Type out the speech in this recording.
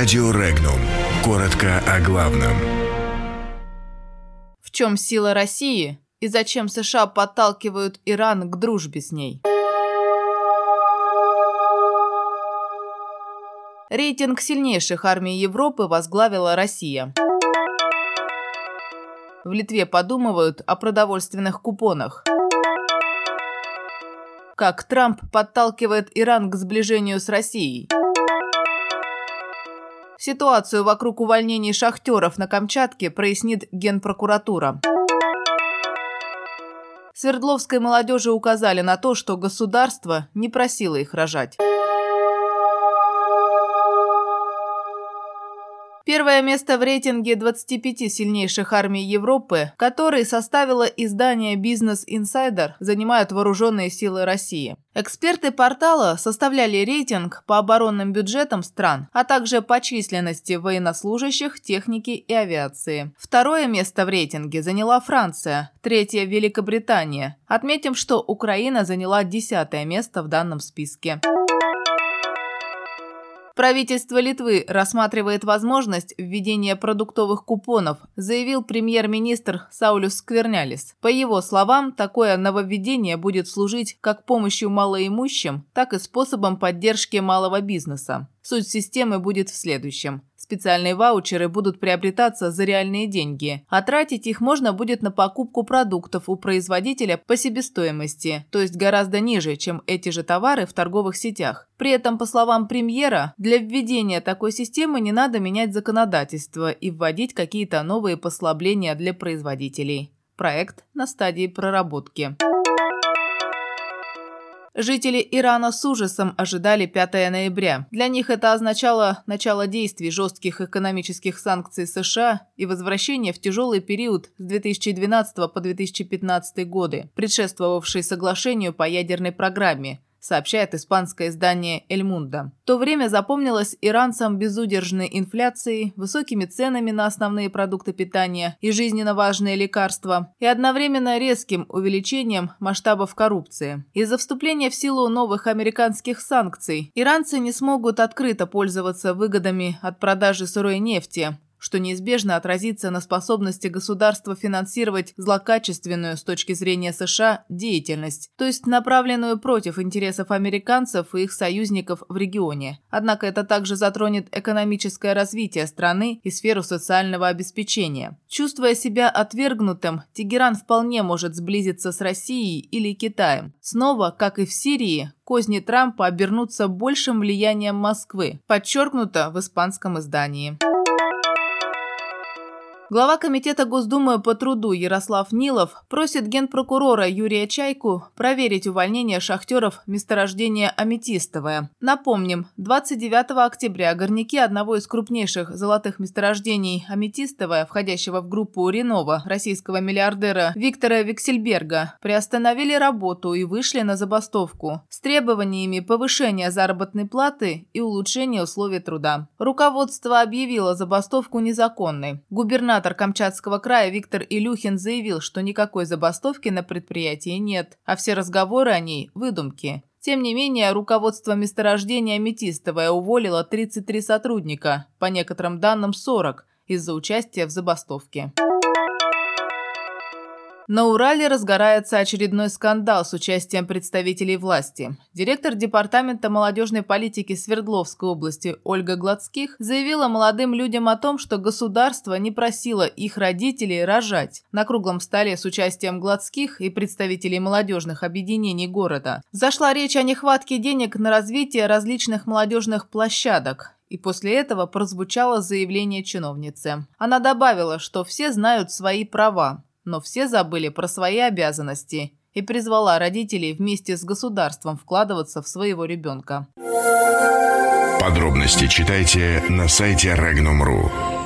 Радио Регнум. Коротко о главном. В чем сила России и зачем США подталкивают Иран к дружбе с ней? Рейтинг сильнейших армий Европы возглавила Россия. В Литве подумывают о продовольственных купонах. Как Трамп подталкивает Иран к сближению с Россией. Ситуацию вокруг увольнений шахтеров на Камчатке прояснит Генпрокуратура. Свердловской молодежи указали на то, что государство не просило их рожать. Первое место в рейтинге 25 сильнейших армий Европы, который составило издание Business Insider, занимают вооруженные силы России. Эксперты портала составляли рейтинг по оборонным бюджетам стран, а также по численности военнослужащих, техники и авиации. Второе место в рейтинге заняла Франция, третье – Великобритания. Отметим, что Украина заняла десятое место в данном списке. Правительство Литвы рассматривает возможность введения продуктовых купонов, заявил премьер-министр Саулюс Сквернялис. По его словам, такое нововведение будет служить как помощью малоимущим, так и способом поддержки малого бизнеса. Суть системы будет в следующем. Специальные ваучеры будут приобретаться за реальные деньги, а тратить их можно будет на покупку продуктов у производителя по себестоимости, то есть гораздо ниже, чем эти же товары в торговых сетях. При этом, по словам премьера, для введения такой системы не надо менять законодательство и вводить какие-то новые послабления для производителей. Проект на стадии проработки. Жители Ирана с ужасом ожидали 5 ноября. Для них это означало начало действий жестких экономических санкций США и возвращение в тяжелый период с 2012 по 2015 годы, предшествовавший соглашению по ядерной программе, сообщает испанское издание «Эль Мунда». То время запомнилось иранцам безудержной инфляцией, высокими ценами на основные продукты питания и жизненно важные лекарства, и одновременно резким увеличением масштабов коррупции. Из-за вступления в силу новых американских санкций иранцы не смогут открыто пользоваться выгодами от продажи сырой нефти, что неизбежно отразится на способности государства финансировать злокачественную с точки зрения США деятельность, то есть направленную против интересов американцев и их союзников в регионе. Однако это также затронет экономическое развитие страны и сферу социального обеспечения. Чувствуя себя отвергнутым, Тегеран вполне может сблизиться с Россией или Китаем. Снова, как и в Сирии, козни Трампа обернутся большим влиянием Москвы, подчеркнуто в испанском издании. Глава Комитета Госдумы по труду Ярослав Нилов просит генпрокурора Юрия Чайку проверить увольнение шахтеров месторождения Аметистовое. Напомним, 29 октября горняки одного из крупнейших золотых месторождений Аметистовое, входящего в группу Ренова, российского миллиардера Виктора Виксельберга, приостановили работу и вышли на забастовку с требованиями повышения заработной платы и улучшения условий труда. Руководство объявило забастовку незаконной. Губернатор Губернатор Камчатского края Виктор Илюхин заявил, что никакой забастовки на предприятии нет, а все разговоры о ней – выдумки. Тем не менее, руководство месторождения Аметистовое уволило 33 сотрудника, по некоторым данным 40, из-за участия в забастовке. На Урале разгорается очередной скандал с участием представителей власти. Директор Департамента молодежной политики Свердловской области Ольга Гладских заявила молодым людям о том, что государство не просило их родителей рожать. На круглом столе с участием Гладских и представителей молодежных объединений города зашла речь о нехватке денег на развитие различных молодежных площадок. И после этого прозвучало заявление чиновницы. Она добавила, что все знают свои права, но все забыли про свои обязанности и призвала родителей вместе с государством вкладываться в своего ребенка. Подробности читайте на сайте Regnum.ru.